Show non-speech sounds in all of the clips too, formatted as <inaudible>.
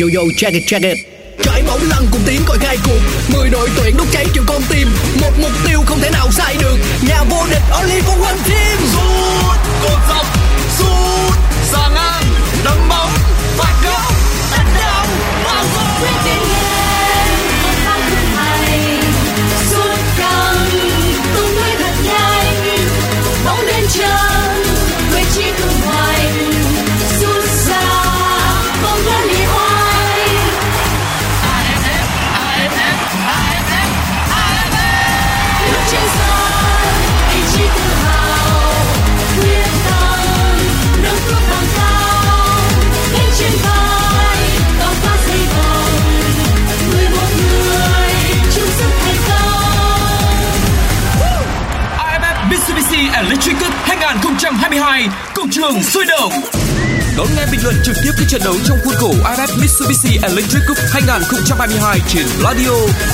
Yo yo, check it check it. Trải bóng lăn cùng tiếng còi khai cuộc. Mười đội tuyển đốt cháy triệu con tim. Một mục tiêu không thể nào sai được. Nhà vô địch only for one team Sút cột dọc. Sút xa ngang. Đấm bóng. Phạt góc 2022 công trường sôi động. Đón nghe bình luận trực tiếp các trận đấu trong khuôn khổ AFF Mitsubishi Electric Cup 2022 trên radio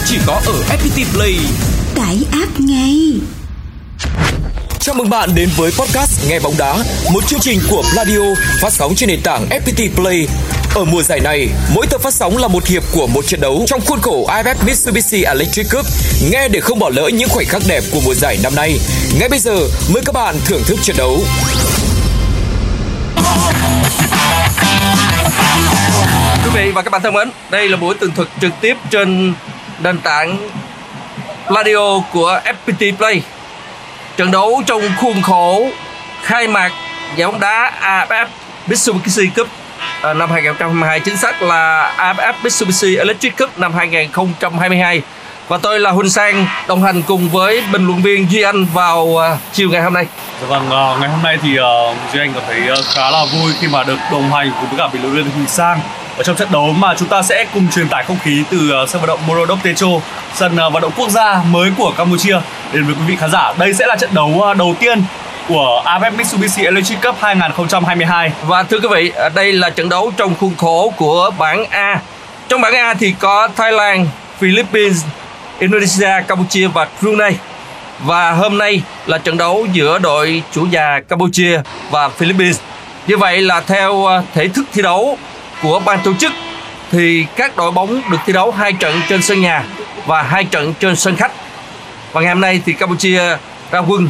chỉ có ở FPT Play. tải app ngay Chào mừng bạn đến với podcast Nghe bóng đá, một chương trình của Pladio phát sóng trên nền tảng FPT Play. Ở mùa giải này, mỗi tập phát sóng là một hiệp của một trận đấu trong khuôn khổ AFF Mitsubishi Electric Cup. Nghe để không bỏ lỡ những khoảnh khắc đẹp của mùa giải năm nay. Ngay bây giờ, mời các bạn thưởng thức trận đấu. Quý vị và các bạn thân mến, đây là buổi tường thuật trực tiếp trên nền tảng radio của FPT Play. Trận đấu trong khuôn khổ khai mạc giải bóng đá AFF Mitsubishi Cup à, năm 2022 chính xác là AFF Mitsubishi Electric Cup năm 2022 và tôi là Huỳnh Sang đồng hành cùng với bình luận viên Duy Anh vào à, chiều ngày hôm nay. Dạ vâng, à, ngày hôm nay thì uh, Duy Anh cảm thấy khá là vui khi mà được đồng hành cùng với cả bình luận viên Huỳnh Sang ở trong trận đấu mà chúng ta sẽ cùng truyền tải không khí từ sân vận động Morodok Techo, sân vận động quốc gia mới của Campuchia đến với quý vị khán giả. Đây sẽ là trận đấu đầu tiên của AFF Mitsubishi Electric Cup 2022. Và thưa quý vị, đây là trận đấu trong khuôn khổ của bảng A. Trong bảng A thì có Thái Lan, Philippines, Indonesia, Campuchia và Brunei. Và hôm nay là trận đấu giữa đội chủ nhà Campuchia và Philippines. Như vậy là theo ờ, thể thức thi đấu của ban tổ chức thì các đội bóng được thi đấu hai trận trên sân nhà và hai trận trên sân khách. Và ngày hôm nay thì Campuchia ra quân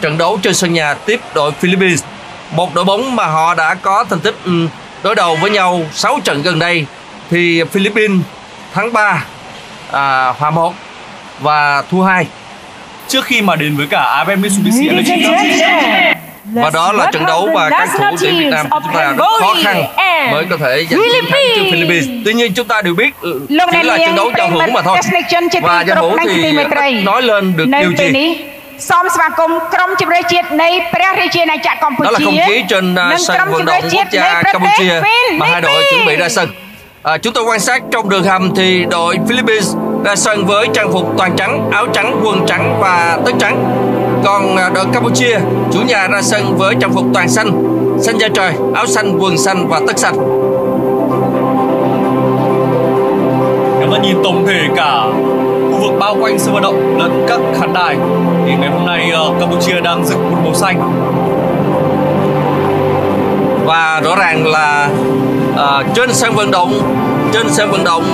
trận đấu trên sân nhà tiếp đội Philippines, một đội bóng mà họ đã có thành tích ừ, đối đầu với nhau 6 trận gần đây thì Philippines thắng 3 à, hòa 1 và thua 2 trước khi mà đến với cả AFF Mitsubishi Electric và đó là trận đấu mà các thủ tuyển Việt Nam của chúng ta rất khó khăn mới có thể giành chiến thắng trước Philippines. Tuy nhiên chúng ta đều biết ừ, chỉ là trận đấu giao hưởng mà thôi. Và giao hưởng thì nói lên được điều gì. នេះសូមស្វាគមន៍ក្រុមជម្រើសជាតិនៃព្រះរាជាណាចក្រកម្ពុជា Đó là không khí trên à, និង sân ក្រុម vận ជម្រើ động សជាតិ quốc នៃ gia ប្រទេស Campuchia ហ្វីល mà hai đội chuẩn bị ra sân. À, chúng tôi quan sát trong đường hầm thì đội Philippines ra sân với trang phục toàn trắng, áo trắng, quần trắng và tất trắng. Còn à, đội Campuchia chủ nhà ra sân với trang phục toàn xanh, xanh da trời, áo xanh, quần xanh và tất xanh. Nếu mà nhìn tổng thể cả khu vực bao quanh sân vận động lẫn các khán đài thì ngày hôm nay ờ, Campuchia đang rực một màu xanh. Và rõ ràng là à, trên sân vận động trên sân vận động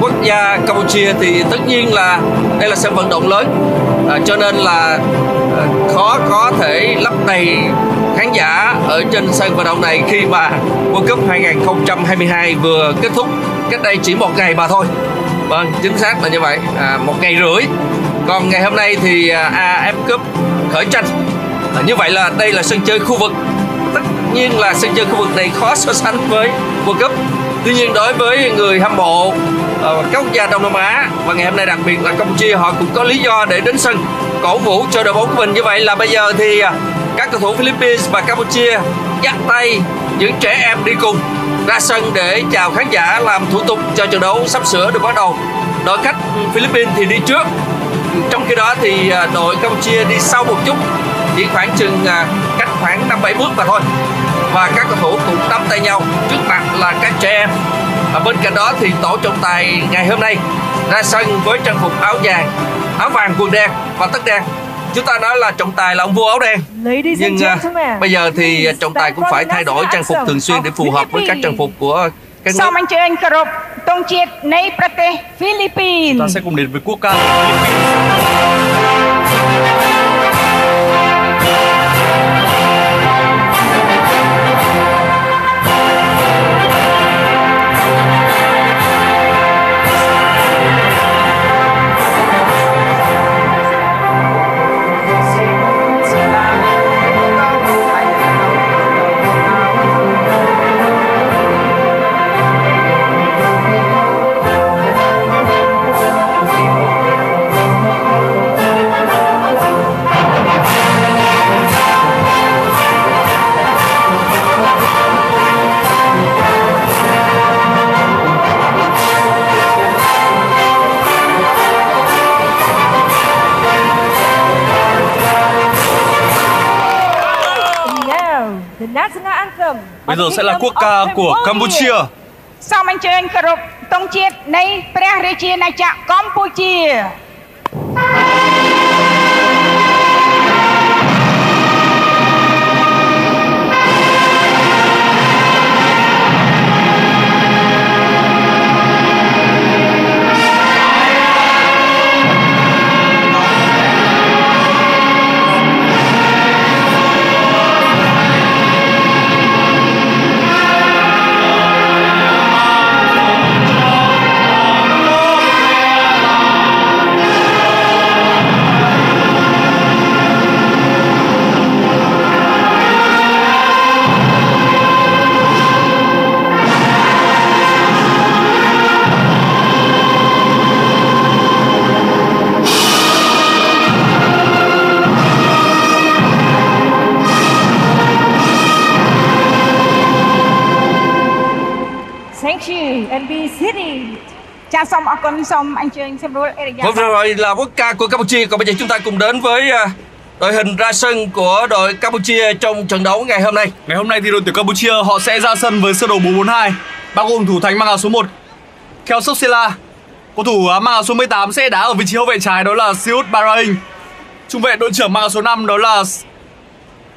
quốc gia Campuchia thì tất nhiên là đây là sân vận động lớn. À, cho nên là à, khó có thể lấp đầy khán giả ở trên sân vận động này khi mà World Cup 2022 vừa kết thúc. Cách đây chỉ một ngày mà thôi. Vâng chính xác là như vậy. À, một ngày rưỡi còn ngày hôm nay thì à, AF Cup khởi tranh. À, như vậy là đây là sân chơi khu vực. Tất nhiên là sân chơi khu vực này khó so sánh với World Cup. Tuy nhiên đối với người hâm mộ ờ, các quốc gia Đông Nam Á và ngày hôm nay đặc biệt là Campuchia họ cũng có lý do để đến sân cổ vũ cho đội bóng của mình. Như vậy là bây giờ thì à, các cầu thủ Philippines và Campuchia dắt tay những trẻ em đi cùng ra sân để chào khán giả làm thủ tục cho trận đấu sắp sửa được bắt đầu. Đội khách Philippines thì đi trước trong khi đó thì à, đội Campuchia đi sau một chút chỉ khoảng chừng à, cách khoảng năm bảy bước mà thôi. Và các cầu thủ cũng nắm tay nhau trước mặt là các trẻ em. Và bên cạnh đó thì tổ trọng tài ngày hôm nay ra sân với trang phục áo vàng áo vàng quần đen và tất đen. Chúng ta nói là trọng tài là ông vua áo đen. Nhưng gentlemen, bây giờ thì trọng tài cũng phải thay đổi trang phục thường xuyên để phù hợp với các trang phục của សូម nước អញ្ជើញគោរពទង់ជាតិនៃប្រទេសហ្វីលីពីន ta sẽ cùng đến với giờ sẽ là quốc ca của Campuchia. Sao anh chơi anh cập tổng chiết này, Preh Rechia Nacha Campuchia. Vâng, vâng rồi là quốc ca của Campuchia Còn bây giờ chúng ta cùng đến với à, đội hình ra sân của đội Campuchia trong trận đấu ngày hôm nay. Ngày hôm nay thì đội tuyển Campuchia họ sẽ ra sân với sơ đồ 442 bao gồm thủ thành mang áo số 1 Kheo Soksela. Cầu thủ à, mang áo số 18 sẽ đá ở vị trí hậu vệ trái đó là Siut Barain. Trung vệ đội trưởng mang áo số 5 đó là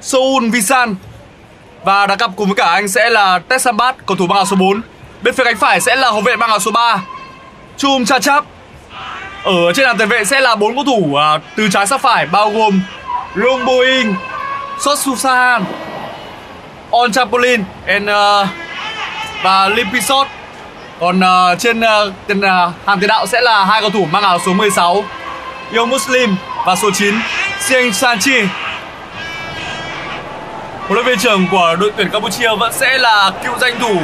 Soun Visan. Và đá cặp cùng với cả anh sẽ là Tessabat, cầu thủ mang áo số 4. Bên phía cánh phải sẽ là hậu vệ mang áo số 3 Chum Chachap. Ở trên hàng tiền vệ sẽ là bốn cầu thủ à, từ trái sang phải bao gồm Rung Boeing, Sotsusan, On Chapolin and, uh, và Limpisot. Còn uh, trên uh, tiền uh, hàng tiền đạo sẽ là hai cầu thủ mang áo số 16 Yo Muslim và số 9 Sieng Sanchi. Huấn luyện viên trưởng của đội tuyển Campuchia vẫn sẽ là cựu danh thủ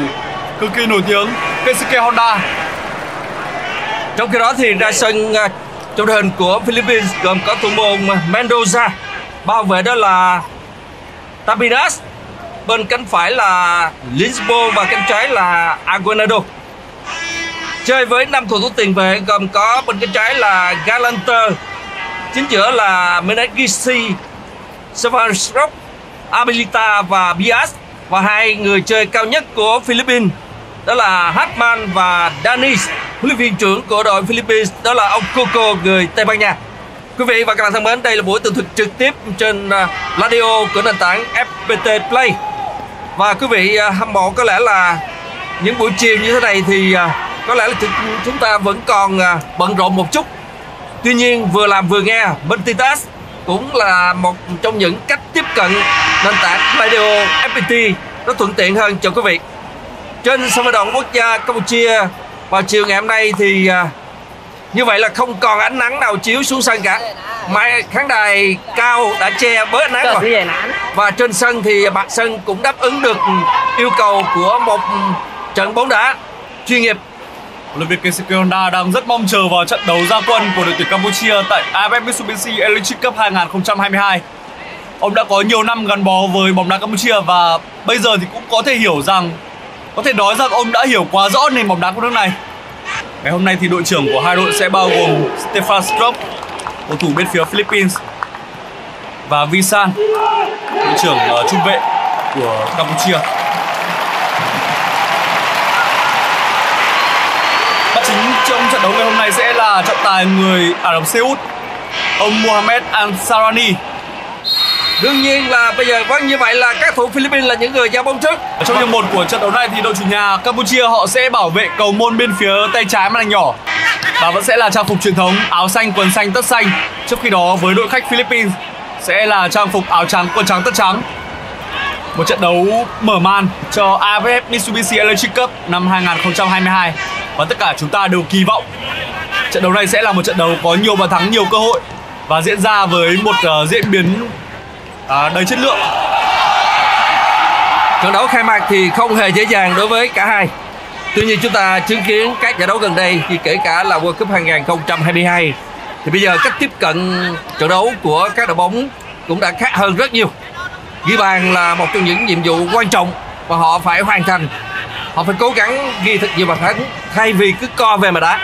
cực kỳ nổi tiếng Keisuke Honda. Trong khi đó thì ra sân à, trong đội hình của Philippines gồm có thủ môn Mendoza, bao vệ đó là Tabinas, bên cánh phải là Lisbo và cánh trái là Aguinaldo. Chơi với năm cầu thủ tiền vệ gồm có bên cánh trái là Galanter, chính giữa là Menegisi, Savarstrop, Abilita và Bias và hai người chơi cao nhất của Philippines đó là Hartman và Danis huấn luyện viên trưởng của đội Philippines. Đó là ông Coco người Tây Ban Nha. Quý vị và các bạn thân mến, đây là buổi tường thuật trực tiếp trên à, radio của nền tảng FPT Play. Và quý vị à, hâm mộ có lẽ là những buổi chiều như thế này thì à, có lẽ là chúng- chúng ta vẫn còn bận rộn một chút. Tuy nhiên, vừa làm vừa nghe, multitask cũng là một trong những cách tiếp cận nền tảng radio FPT nó thuận tiện hơn cho quý vị trên sân vận động quốc gia Campuchia. Vào chiều ngày hôm nay thì à, như vậy là không còn ánh nắng nào chiếu xuống sân cả. Mai khán đài cao đã che bớt ánh nắng rồi. và trên sân thì mặt sân cũng đáp ứng được yêu cầu của một trận bóng đá chuyên nghiệp. Huấn luyện viên Keisuke Honda đang rất mong chờ vào trận đấu ra quân của đội tuyển Campuchia tại AFF Mitsubishi Electric Cup 2022. Ông đã có nhiều năm gắn bó với bóng đá Campuchia và bây giờ thì cũng có thể hiểu rằng có thể nói rằng ông đã hiểu quá rõ nền bóng đá của nước này. Ngày hôm nay thì đội trưởng của hai đội sẽ bao gồm Stefan Strop, cầu thủ bên phía Philippines và Visan, đội trưởng uh, trung vệ của Campuchia. Bắt chính trong trận đấu ngày hôm nay sẽ là trọng tài người Ả Rập Xê Út, ông Mohamed Ansarani đương nhiên là bây giờ vâng như vậy là các thủ Philippines là những người giao bóng trước Trong hiệp một của trận đấu này thì đội chủ nhà Campuchia họ sẽ bảo vệ cầu môn bên phía tay trái màn hình nhỏ và vẫn sẽ là trang phục truyền thống áo xanh quần xanh tất xanh. Trước khi đó với đội khách Philippines sẽ là trang phục áo trắng quần trắng tất trắng. Một trận đấu mở màn cho AFF Mitsubishi Electric Cup năm 2022 và tất cả chúng ta đều kỳ vọng trận đấu này sẽ là một trận đấu có nhiều bàn thắng nhiều cơ hội và diễn ra với một uh, diễn biến à, đầy chất lượng. Trận đấu khai mạc thì không hề dễ dàng đối với cả hai. Tuy nhiên chúng ta chứng kiến các giải đấu gần đây thì kể cả là World Cup 2022 thì bây giờ cách tiếp cận trận đấu của các đội bóng cũng đã khác hơn rất nhiều. Ghi bàn là một trong những nhiệm vụ quan trọng và họ phải hoàn thành. Họ phải cố gắng ghi thật nhiều bàn thắng thay vì cứ co về mà đá.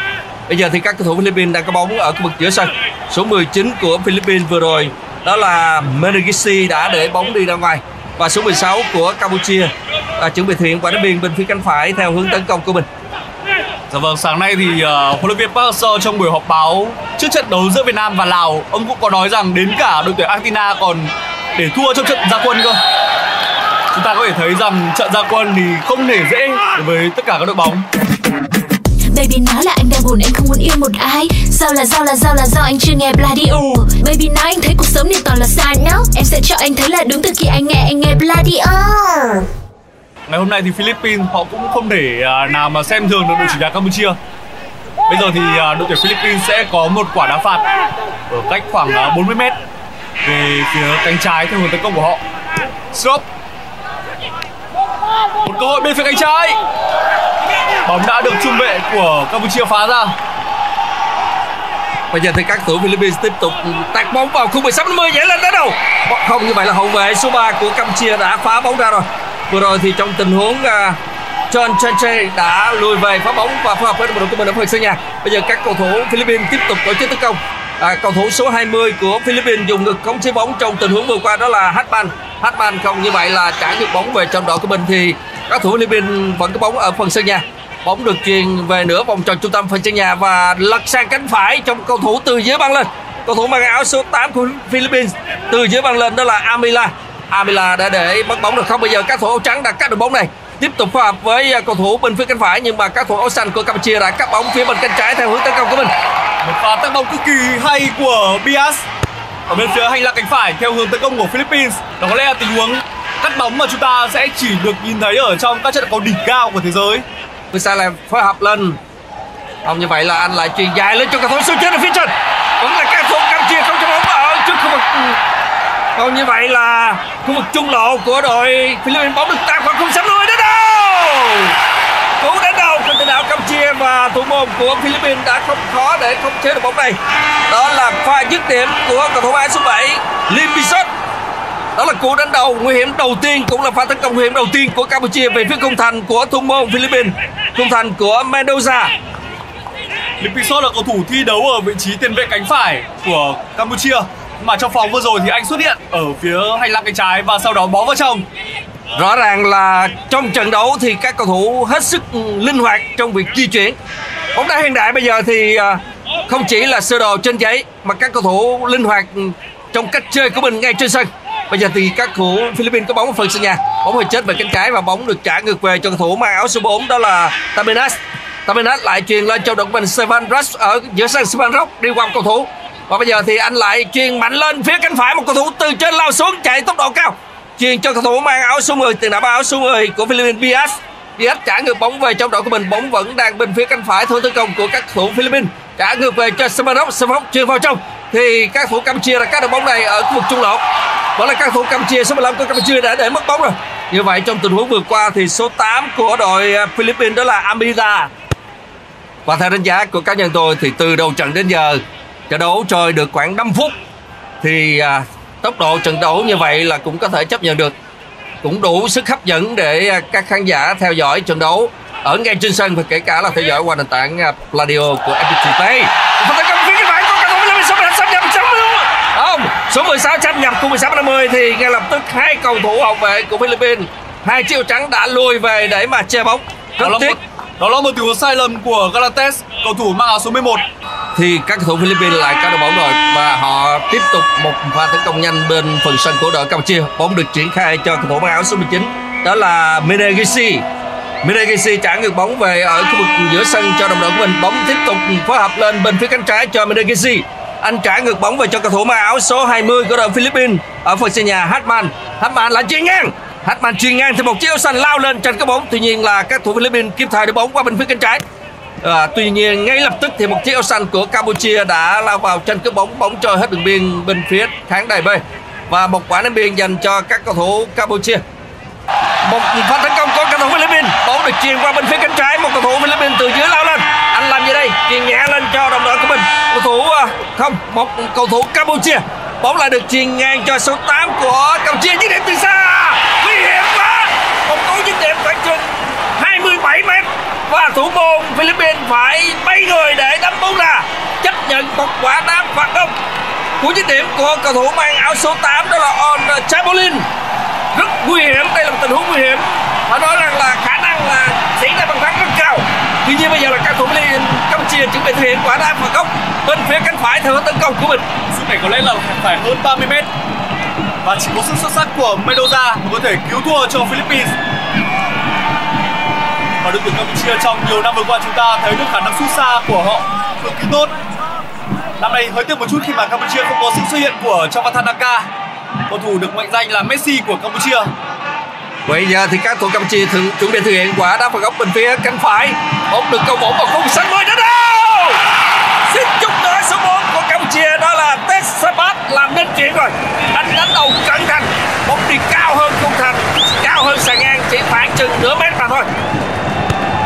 Bây giờ thì các cầu thủ Philippines đang có bóng ở khu vực giữa sân. Số 19 của Philippines vừa rồi đó là Menegisi đã để bóng đi ra ngoài và số 16 của Campuchia à, chuẩn bị thiện quả đá biên bên phía cánh phải theo hướng tấn công của mình Dạ vâng, sáng nay thì uh, huấn luyện viên Park Hang-seo trong buổi họp báo trước trận đấu giữa Việt Nam và Lào, ông cũng có nói rằng đến cả đội tuyển Argentina còn để thua trong trận gia quân cơ. Chúng ta có thể thấy rằng trận gia quân thì không hề dễ đối với tất cả các đội bóng. Baby, nói là anh đang buồn anh không muốn yêu một ai Sao là sao là sao là do anh chưa nghe Bloody oh Baby, nói anh thấy cuộc sống này toàn là sai nhá Em sẽ cho anh thấy là đúng từ khi anh nghe anh nghe Bloody Ngày hôm nay thì Philippines, họ cũng không thể à, nào mà xem thường được đội chủ nhà Campuchia. Bây giờ thì à, đội tuyển Philippines sẽ có một quả đá phạt ở cách khoảng à, 40 mét về phía cánh trái theo hướng tấn công của họ. Stop. Một cơ hội bên phía cánh trái. Bóng đã được trung vệ của Campuchia phá ra. Bây giờ thì các thủ Philippines tiếp tục tạt bóng vào khung 16 50 nhảy lên đến đâu. Không như vậy là hậu vệ số 3 của Campuchia đã phá bóng ra rồi. Vừa rồi thì trong tình huống uh, John Chanche đã lùi về phá bóng và phối hợp với đội đội của mình ở phần sân nhà. Bây giờ các cầu thủ Philippines tiếp tục tổ chức tấn công. À, cầu thủ số 20 của Philippines dùng ngực khống chế bóng trong tình huống vừa qua đó là Hatman. Hatman không như vậy là trả ngược bóng về trong đội của mình thì các thủ Philippines vẫn có bóng ở phần sân nhà. Bóng được truyền về nửa vòng tròn trung tâm phần sân nhà và lật sang cánh phải trong cầu thủ từ dưới băng lên. Cầu thủ mang áo số 8 của Philippines từ dưới băng lên đó là Amila. Amila đã để mất bóng được không? Bây giờ các thủ áo trắng đã cắt được bóng này. Tiếp tục phối hợp với à, cầu thủ bên phía cánh phải nhưng mà các thủ áo xanh của Campuchia đã cắt bóng phía bên cánh trái theo hướng tấn công của mình. Một pha tác bóng cực kỳ hay của Bias ở bên phía hành lang cánh phải, theo hướng tấn công của Philippines. Đó có lẽ là tình huống cắt bóng mà chúng ta sẽ chỉ được nhìn thấy ở trong các trận cầu đỉnh cao của thế giới. Kusala phối hợp lên không như vậy là anh lại truyền dài lên cho cầu thủ số chết ở phía trên vẫn là các thủ Campuchia không cho bóng ở trước khu vực còn như vậy là khu vực trung lộ của đội Philippines bóng được tạt khoảng không sắm nuôi đến đâu hàng tiền đạo Campuchia và thủ môn của Philippines đã không khó để khống chế được bóng này. Đó là pha dứt điểm của cầu thủ áo số 7 Lim Bisot đó là cú đánh đầu nguy hiểm đầu tiên, cũng là pha tấn công nguy hiểm đầu tiên của Campuchia về phía khung thành của thủ môn Philippines, khung thành của Mendoza. Lipisot là cầu thủ thi đấu ở vị trí tiền vệ cánh phải của Campuchia. Mà trong phòng vừa rồi thì anh xuất hiện ở phía hành lang cánh trái và sau đó bó vào trong rõ ràng là trong trận đấu thì các cầu thủ hết sức linh hoạt trong việc di chuyển. Bóng đá hiện đại bây giờ thì à, không chỉ là sơ đồ trên giấy, mà các cầu thủ linh hoạt trong cách chơi của mình ngay trên sân. Bây giờ thì các thủ Philippines có bóng ở phần sân nhà. Bóng hơi chết về cánh trái và bóng được trả ngược về cho cầu thủ mang áo số 4 đó là Tabenas Tabenas lại truyền lên cho đội mình Sevan Rush ở giữa sân Sevan Rock đi qua một cầu thủ. Và bây giờ thì anh lại truyền mạnh lên phía cánh phải một cầu thủ từ trên lao xuống, chạy tốc độ cao. Chuyền cho cầu thủ mang áo số 10 tiền đạo mang áo số 10 của Philippines Bias Bias trả ngược bóng về trong đội của mình, bóng vẫn đang bên phía cánh phải thôi tấn công của các thủ Philippines. Trả ngược về cho Semanov Semanov chuyền vào trong. Thì các thủ Campuchia đã cắt được bóng này ở khu vực trung lộ. Vẫn là các thủ Campuchia, số 15 của Campuchia đã để mất bóng rồi. Như vậy trong tình huống vừa qua thì số 8 của đội à, Philippines đó là Amida. và theo đánh giá của cá nhân tôi thì từ đầu trận đến giờ, trận đấu trôi được khoảng 5 phút. Thì à, tốc độ trận đấu như vậy là cũng có thể chấp nhận được. Cũng đủ sức hấp dẫn để à, các khán giả theo dõi trận đấu. Ở ngay trên sân và kể cả là theo dõi qua nền tảng à, Pladio của FPT Play. Và tấn công phía cái phải của cầu thủ Philippines số 15 xâm nhập xâm không số 16 xâm nhập cùng 16 50 thì ngay lập tức hai cầu thủ hậu vệ của Philippines hai chiêu trắng đã lùi về để mà che bóng. Rất tiếc đó là một tình huống sai lầm của Galates cầu thủ mang áo số 11 thì các cầu thủ Philippines lại có đội bóng rồi và họ tiếp tục một pha tấn công nhanh bên phần sân của đội Campuchia. Bóng được triển khai cho cầu thủ mang áo số 19 đó là Menegisi Menegisi trả ngược bóng về ở khu vực giữa sân cho đồng đội của mình. Bóng tiếp tục phối hợp lên bên phía cánh trái cho Menegisi anh trả ngược bóng về cho cầu thủ mang áo số 20 của đội Philippines ở phần sân nhà Hartman Hartman lại chuyền ngang. Hatman chuyền ngang thì một chiếc áo xanh lao lên trên cái bóng. Tuy nhiên là các thủ Philippines kịp thời đưa bóng qua bên phía cánh trái. À, tuy nhiên ngay lập tức thì một chiếc áo xanh của Campuchia đã lao vào trên cái bóng bóng trôi hết đường biên bên phía khán đài B và một quả ném biên dành cho các cầu thủ Campuchia. Một pha tấn công của cầu thủ Philippines. Bóng được chuyền qua bên phía cánh trái. Một cầu thủ Philippines từ dưới lao lên. Anh làm gì đây? Chuyền nhẹ lên cho đồng đội của mình. Cầu thủ à, không một cầu thủ Campuchia. Bóng lại được chuyền ngang cho số 8 của Campuchia. Dứt điểm từ xa. 7 mét. Và thủ môn Philippines phải bay người để đánh bóng ra. Chấp nhận một quả đá phạt góc của dứt điểm của cầu thủ mang áo số 8 đó là On Chabolin rất nguy hiểm, đây là một tình huống nguy hiểm. Phải nói rằng là khả năng là xảy ra bằng thắng rất cao. Tuy nhiên bây giờ là các thủ môn Campuchia chuẩn bị thực hiện quả đá phạt góc bên phía cánh phải theo hướng tấn công của mình. Sức này có lẽ là phải hơn 30 mét. Và chỉ có sự xuất sắc của Mendoza mới có thể cứu thua cho Philippines. Và đội tuyển Campuchia trong nhiều năm vừa qua chúng ta thấy được khả năng sút xa của họ. Cực kỳ tốt Năm nay hơi tiếc một chút khi mà Campuchia không có sự xuất hiện của Chavathanaka cầu thủ được mệnh danh là Messi của Campuchia. Bây giờ thì các cầu Campuchia thử, chuẩn bị thực hiện quả đá phạt góc bên phía cánh phải. Bóng được cầu bóng vào khung sân mới đến đâu! Xin chúc tới số 4 của Campuchia đó là Tesabat làm nên chuyện rồi. Anh đánh đầu cẩn thận. Bóng đi cao hơn khung thành cao hơn sàn ngang chỉ khoảng chừng nửa mét mà thôi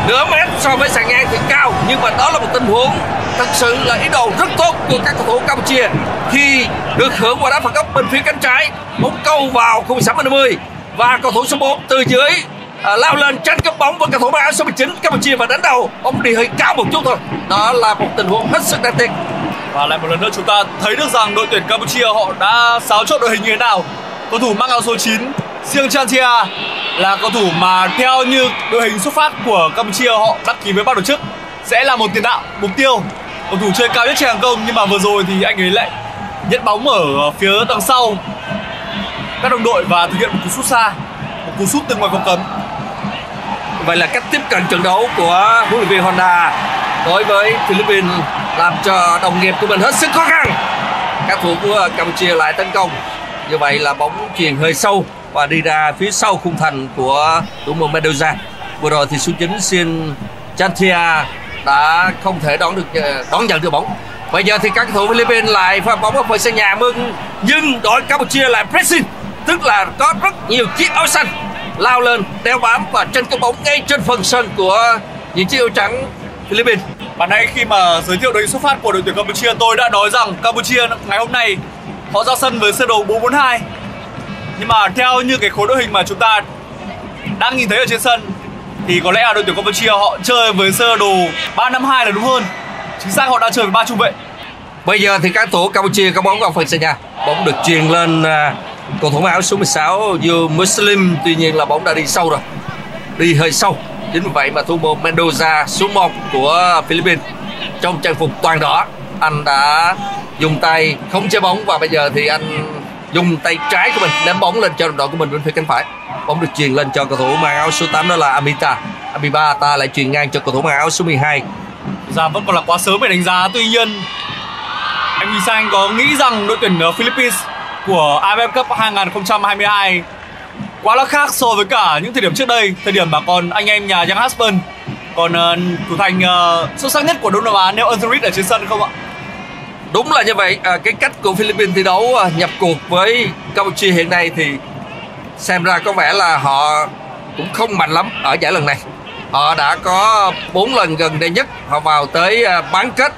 nửa mét so với sàn ngang thì cao. Nhưng mà đó là một tình huống thật sự là ý đồ rất tốt của các cầu thủ Campuchia khi được hưởng quả đá phạt góc bên phía cánh trái. Bóng câu vào khung sảnh 50 và cầu thủ số 4 từ dưới à, lao lên tranh cướp bóng với cầu thủ mang áo số 19 Campuchia và đánh đầu. Bóng đi hơi cao một chút thôi. Đó là một tình huống hết sức đáng tiếc. Và lại một lần nữa chúng ta thấy được rằng đội tuyển Campuchia họ đã xáo trộn đội hình như thế nào. Cầu thủ mang áo số 9 Siêng Chantia là cầu thủ mà theo như đội hình xuất phát của Campuchia họ đăng ký với ban tổ chức, sẽ là một tiền đạo, mục tiêu. Cầu thủ chơi cao nhất trên hàng công nhưng mà vừa rồi thì anh ấy lại nhận bóng ở phía đằng sau. Các đồng đội và thực hiện một cú sút xa, một cú sút từ ngoài vòng cấm. Vậy là cách tiếp cận trận đấu của huấn luyện viên Honda đối với Philippines làm cho đồng nghiệp của mình hết sức khó khăn. Các thủ của Campuchia lại tấn công. Như vậy là bóng chuyền hơi sâu và đi ra phía sau khung thành của thủ môn Mendoza vừa rồi thì số 9 Sin Chantia đã không thể đón được ờ, đón nhận được bóng. Bây giờ thì các thủ Philippines lại pha bóng ở phần sân nhà mừng, nhưng đội Campuchia lại pressing. Tức là có rất nhiều chiếc áo xanh lao lên, đeo bám và chân cái bóng ngay trên phần sân của những chiếc áo trắng Philippines. Bạn nãy khi mà giới thiệu đội xuất phát của đội tuyển Campuchia, tôi đã nói rằng Campuchia ngày hôm nay họ ra sân với sơ đồ 442 nhưng mà theo như cái khối đội hình mà chúng ta đang nhìn thấy ở trên sân, thì có lẽ là đội tuyển Campuchia họ chơi với sơ đồ 352 là đúng hơn. Chính xác họ đã chơi với ba trung vệ. Bây giờ thì các thủ Campuchia có bóng vào phần sân nhà. Bóng được truyền lên à, cầu thủ áo số 16 Yu Muslim. Tuy nhiên là bóng đã đi sâu rồi. Đi hơi sâu. Chính vì vậy mà thủ môn Mendoza số 1 của Philippines trong trang phục toàn đỏ. Anh đã dùng tay không chế bóng và bây giờ thì anh dùng tay trái của mình ném bóng lên cho đồng đội của mình bên phía cánh phải. Bóng được truyền lên cho cầu thủ mang áo số 8 đó là Amita. Amibata lại truyền ngang cho cầu thủ mang áo số 12 ra dạ, vẫn còn là quá sớm để đánh giá. Tuy nhiên anh Huy Sang có nghĩ rằng đội tuyển ờ, Philippines của AFF Cup 2022 quá là khác so với cả những thời điểm trước đây thời điểm mà còn anh em nhà Young Husband còn uh, thủ thành uh, xuất sắc nhất của Đông Nam Á Neil Unzurit ở trên sân không ạ? Đúng là như vậy. À, cái cách của Philippines thi đấu à, nhập cuộc với Campuchia hiện nay thì xem ra có vẻ là họ cũng không mạnh lắm ở giải lần này. Họ đã có 4 lần gần đây nhất. Họ vào tới à, bán kết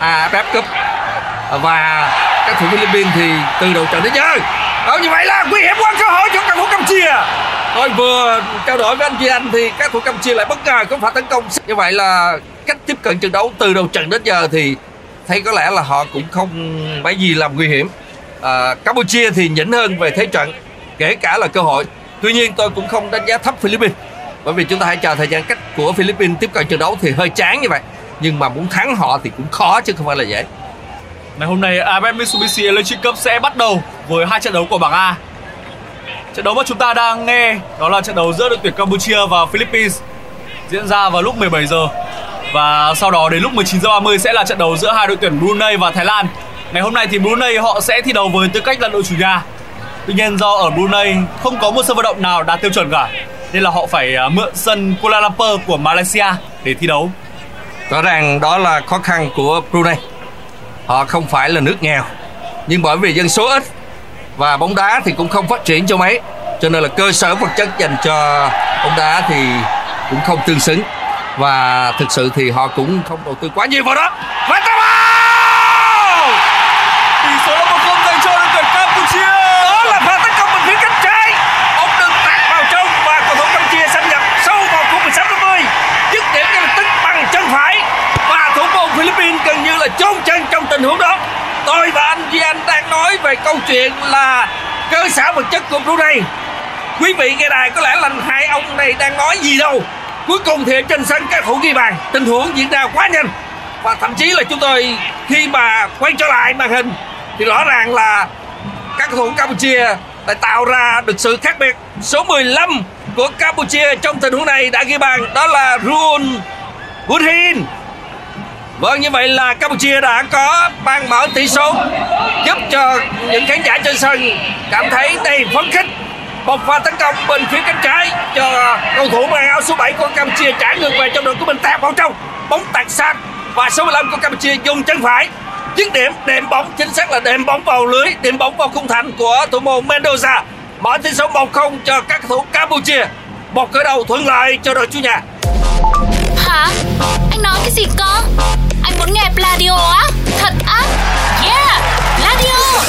AFF Cup. Và các thủ Philippines thì từ đầu trận đến giờ. Đó như vậy là nguy hiểm quá cơ hội cho các thủ Campuchia. Tôi vừa trao đổi với anh Duy Anh thì các thủ Campuchia lại bất ngờ có phải tấn công. Như vậy là cách tiếp cận trận đấu từ đầu trận đến giờ thì thấy có lẽ là họ cũng không mấy gì làm nguy hiểm à, Campuchia thì nhỉnh hơn về thế trận kể cả là cơ hội tuy nhiên tôi cũng không đánh giá thấp Philippines bởi vì chúng ta hãy chờ thời gian cách của Philippines tiếp cận trận đấu thì hơi chán như vậy nhưng mà muốn thắng họ thì cũng khó chứ không phải là dễ Ngày hôm nay AFF Mitsubishi Electric Cup sẽ bắt đầu với hai trận đấu của bảng A. Trận đấu mà chúng ta đang nghe đó là trận đấu giữa đội tuyển Campuchia và Philippines diễn ra vào lúc 17 giờ. Và sau đó đến lúc 19 giờ 30 sẽ là trận đấu giữa hai đội tuyển Brunei và Thái Lan. Ngày hôm nay thì Brunei họ sẽ thi đấu với tư cách là đội chủ nhà. Tuy nhiên do ở Brunei không có một sân vận động nào đạt tiêu chuẩn cả, nên là họ phải à, mượn sân Kuala Lumpur của Malaysia để thi đấu. rõ ràng đó là khó khăn của Brunei họ không phải là nước nghèo, nhưng bởi vì dân số ít và bóng đá thì cũng không phát triển cho mấy, cho nên là cơ sở vật chất dành cho bóng đá thì cũng không tương xứng và thực sự thì họ cũng không đầu tư quá nhiều vào đó. Và tao vào! Tỷ số là 1-0 dành cho đội tuyển Campuchia. đó là pha tấn công bên phía cánh trái. Bóng được tạt vào trong và cầu thủ Campuchia xâm nhập sâu vào khu 16 50 dứt điểm ngay lập tức bằng chân phải. Và thủ môn Philippines gần như là chôn chân trong tình huống đó. Tôi và anh Duy Anh đang nói về câu chuyện là cơ sở vật chất của Brunei quý vị nghe đài có lẽ là hai ông này đang nói gì đâu cuối cùng thì ở trên sân các thủ ghi bàn. Tình huống diễn ra quá nhanh. Và thậm chí là chúng tôi khi mà quay trở lại màn hình thì rõ ràng là các cầu thủ Campuchia đã tạo ra được sự khác biệt. Số 15 của Campuchia trong tình huống này đã ghi bàn, đó là Ruon Woodhin Vâng như vậy là Campuchia đã có ban mở tỷ số, giúp cho những khán giả trên sân cảm thấy đầy phấn khích một pha tấn công bên phía cánh trái cho cầu thủ mang áo số 7 của Campuchia trả ngược về trong đội của mình tạt vào trong, bóng tạt sang và số 15 của Campuchia dùng chân phải dứt điểm, đệm bóng, chính xác là đệm bóng vào lưới, đệm bóng vào khung thành của thủ môn Mendoza mở tỷ số 1-0 cho các thủ Campuchia một khởi đầu thuận lợi cho đội chủ nhà Hả? Anh nói cái gì cơ? Anh muốn nghe Pladio á? Thật á? Yeah! Pladio!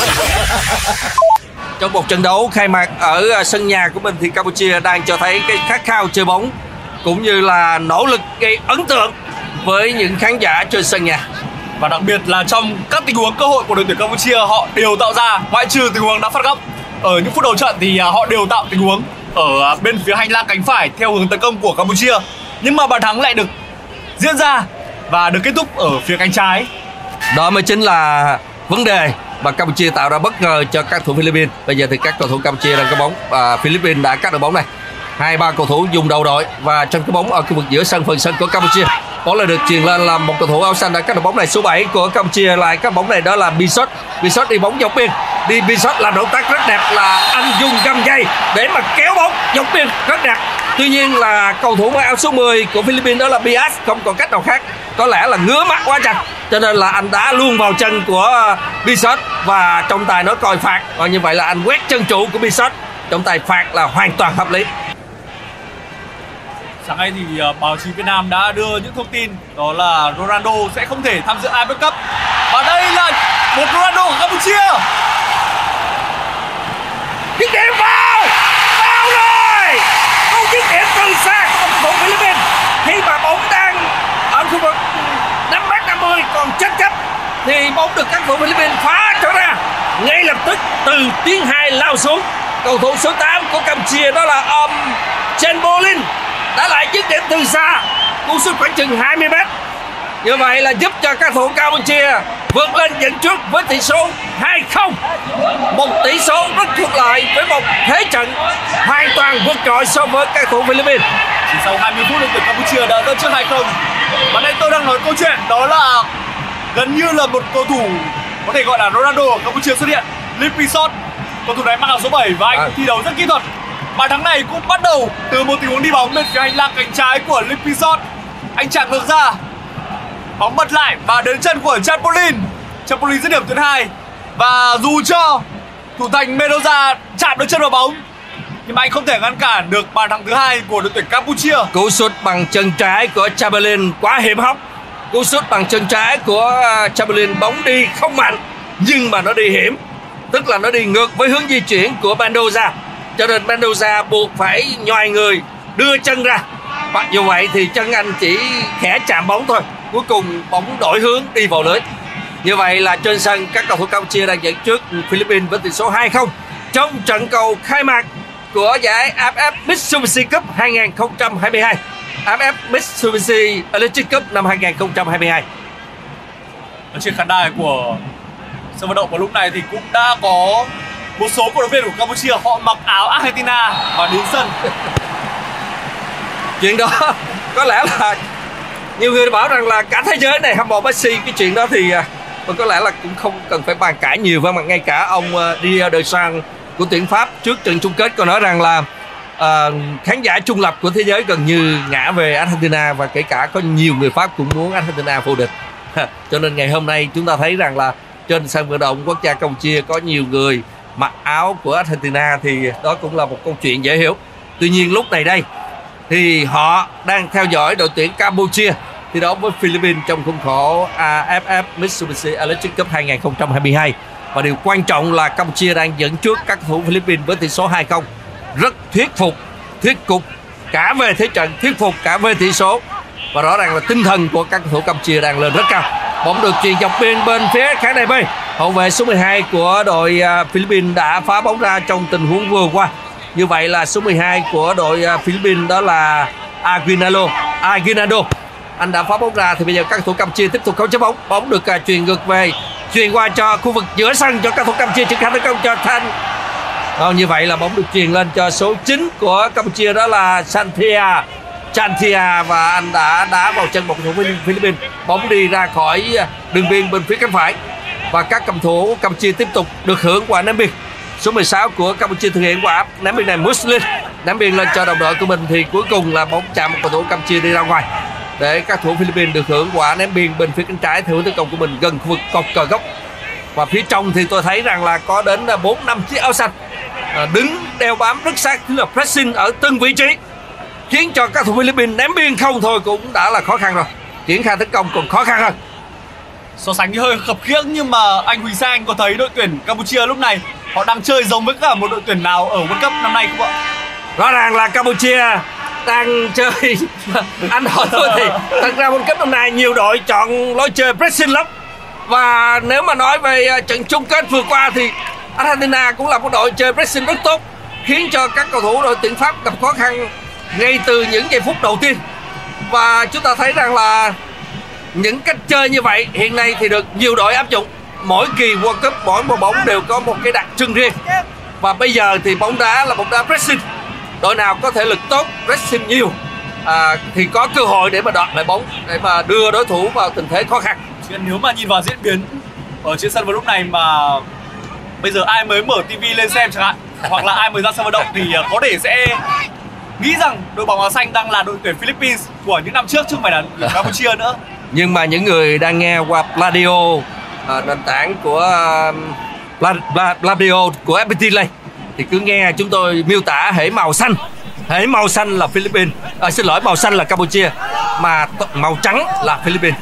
Trong một trận đấu khai mạc ở à, sân nhà của mình thì Campuchia đang cho thấy cái khát khao chơi bóng cũng như là nỗ lực gây ấn tượng với những khán giả trên sân nhà Và đặc biệt là trong các tình huống cơ hội của đội tuyển Campuchia họ đều tạo ra ngoại trừ tình huống đá phạt góc. Ở những phút đầu trận thì à, họ đều tạo tình huống ở à, bên phía hành lang cánh phải theo hướng tấn công của Campuchia. Nhưng mà bàn thắng lại được diễn ra và được kết thúc ở phía cánh trái. đó mới chính là vấn đề mà Campuchia tạo ra bất ngờ cho các thủ Philippines. Bây giờ thì các cầu thủ Campuchia đang có bóng. Và Philippines đã cắt được bóng này hai, ba cầu thủ dùng đầu đội và trong cái bóng ở khu vực giữa sân phần sân của Campuchia. Bóng lại được truyền lên là một cầu thủ áo xanh đã cắt được bóng này. Số 7 của Campuchia lại các bóng này đó là Bisot. Bisot đi bóng dọc biên. Đi Bisot làm động tác rất đẹp là anh dùng găm dây để mà kéo bóng dọc biên. Rất đẹp. Tuy nhiên là cầu thủ mang áo số 10 của Philippines đó là Bias, không còn cách nào khác. Có lẽ là ngứa mắt quá chặt cho nên là anh đá luôn vào chân của Bisot và trọng tài nói coi phạt. Và như vậy là anh quét chân trụ của Bisot. Trọng tài phạt là hoàn toàn hợp lý. Sáng nay thì ờ, báo chí Việt Nam đã đưa những thông tin đó là Ronaldo sẽ không thể tham dự AFF Cup. Và đây là một Ronaldo của Campuchia. dứt điểm vào! Vào rồi! Không dứt điểm từ xa của cầu thủ Philippines. Khi mà bóng đang ở khu vực 5 mét 50 còn chết chấp thì bóng được các cầu thủ Philippines phá trở ra. Ngay lập tức từ tiếng hai lao xuống cầu thủ số 8 của Campuchia đó là um, Chen Bolin đã lại dứt điểm từ xa cú sút khoảng chừng 20 mét như vậy là giúp cho các thủ Campuchia vượt lên dẫn trước với tỷ số 2-0 một tỷ số rất thuận lợi với một thế trận hoàn toàn vượt trội so với các thủ Philippines Chỉ sau 20 phút đội tuyển Campuchia đã dẫn trước 2-0. Và đây tôi đang nói câu chuyện đó là gần như là một cầu thủ có thể gọi là Ronaldo ở Campuchia xuất hiện. Lipisot, cầu thủ này mang áo số 7 và anh À. thi đấu rất kỹ thuật. Bàn thắng này cũng bắt đầu từ một tình huống đi bóng bên phía hành lang cánh trái của Lipizot Anh chạm ngược ra, bóng bật lại và đến chân của Chapolin. Chapolin dứt điểm tuyến hai. Và dù cho thủ thành Mendoza chạm được chân vào bóng nhưng mà anh không thể ngăn cản được bàn thắng thứ hai của đội tuyển Campuchia. cú sút bằng chân trái của Chamberlain quá hiểm hóc. Cú sút bằng chân trái của à, Chamberlain bóng đi không mạnh nhưng mà nó đi hiểm. Tức là nó đi ngược với hướng di chuyển của Mendoza cho nên Mendoza buộc phải nhòi người, đưa chân ra. Mặc dù vậy thì chân anh chỉ khẽ chạm bóng thôi, cuối cùng bóng đổi hướng đi vào lưới. Như vậy là trên sân các cầu thủ Campuchia đang dẫn trước Philippines với tỷ số 2-0 trong trận cầu khai mạc của giải AFF Mitsubishi Cup 2022 AFF Mitsubishi Electric Cup năm 2022. ở trên khán đài của sân vận động vào lúc này thì cũng đã có một số cổ động viên của Campuchia họ mặc áo Argentina và đến sân. <laughs> Chuyện đó có lẽ là nhiều người bảo rằng là cả thế giới này hâm mộ Messi. Cái chuyện đó thì và có lẽ là cũng không cần phải bàn cãi nhiều với mà ngay cả ông à, Didier Deschamps của tuyển Pháp trước trận chung kết. Có nói rằng là uh, khán giả trung lập của thế giới gần như ngã về Argentina và kể cả có nhiều người Pháp cũng muốn Argentina vô địch. <laughs> Cho nên ngày hôm nay chúng ta thấy rằng là trên sân vận động quốc gia Campuchia có nhiều người mặc áo của Argentina thì đó cũng là một câu chuyện dễ hiểu. Tuy nhiên lúc này đây thì họ đang theo dõi đội tuyển Campuchia, thi đấu với Philippines trong khuôn khổ AFF Mitsubishi Electric Cup 2022 và điều quan trọng là Campuchia đang dẫn trước các thủ Philippines với tỷ số 2-0 rất thuyết phục, thuyết cục cả về thế trận, thuyết phục cả về tỷ số. Và rõ ràng là tinh thần của các cầu thủ Campuchia đang lên rất cao. Bóng được chuyền dọc biên bên phía khán đài B hậu vệ số 12 của đội à, Philippines đã phá bóng ra trong tình huống vừa qua. Như vậy là số 12 của đội à, Philippines đó là Aguinaldo. Aguinaldo anh đã phá bóng ra thì bây giờ các thủ Campuchia tiếp tục khống chế bóng. Bóng được à, truyền ngược về truyền qua cho khu vực giữa sân cho các thủ Campuchia triển khai tấn công cho Thanh. Đó, như vậy là bóng được truyền lên cho số 9 của Campuchia đó là Santia Chantia và anh đã đá vào chân một thủ Philippines. Bóng đi ra khỏi đường biên bên phía cánh phải và các cầm thủ Campuchia tiếp tục được hưởng quả ném biên. Số 16 của Campuchia thực hiện quả ném biên này Muslim. Ném biên lên cho đồng đội của mình thì cuối cùng là bóng chạm một cầu thủ Campuchia đi ra ngoài. Để các thủ Philippines được hưởng quả ném biên bên phía cánh trái theo hướng tấn công của mình gần khu vực cột cờ góc. Và phía trong thì tôi thấy rằng là có đến 4 năm chiếc áo xanh. À, đứng, đeo bám, rất sát tức là pressing ở từng vị trí. Khiến cho các thủ Philippines ném biên không thôi cũng đã là khó khăn rồi. Triển khai tấn công còn khó khăn hơn so sánh thì hơi khập khiễng, nhưng mà anh Huỳnh Sang có thấy đội tuyển Campuchia lúc này họ đang chơi giống với cả một đội tuyển nào ở World Cup năm nay không ạ? rõ ràng là Campuchia đang chơi <laughs> anh hỏi tôi thì thật ra World Cup năm nay nhiều đội chọn lối chơi pressing lắm và nếu mà nói về à, trận chung kết vừa qua thì Argentina cũng là một đội chơi pressing rất tốt, khiến cho các cầu thủ đội tuyển Pháp gặp khó khăn ngay từ những giây phút đầu tiên và chúng ta thấy rằng là những cách chơi như vậy hiện nay thì được nhiều đội áp dụng. Mỗi kỳ World Cup mỗi một bóng đều có một cái đặc trưng riêng. Và bây giờ thì bóng đá là bóng đá pressing đội nào có thể lực tốt pressing nhiều à, thì có cơ hội để mà đoạt lại bóng để mà đưa đối thủ vào tình thế khó khăn. Chứ nếu mà nhìn vào diễn biến ở trên sân vào lúc này mà bây giờ ai mới mở tivi lên xem chẳng hạn hoặc là ai mới ra sân vận động thì à, có thể sẽ nghĩ rằng đội bóng áo xanh đang là đội tuyển Philippines của những năm trước chứ không phải là Campuchia nữa nhưng mà những người đang nghe qua Pladio à, nền tảng của à, radio Pladio của FPT Play thì cứ nghe chúng tôi miêu tả hễ màu xanh. Hễ màu xanh là Philippines à, xin lỗi màu xanh là Campuchia mà t- màu trắng là Philippines.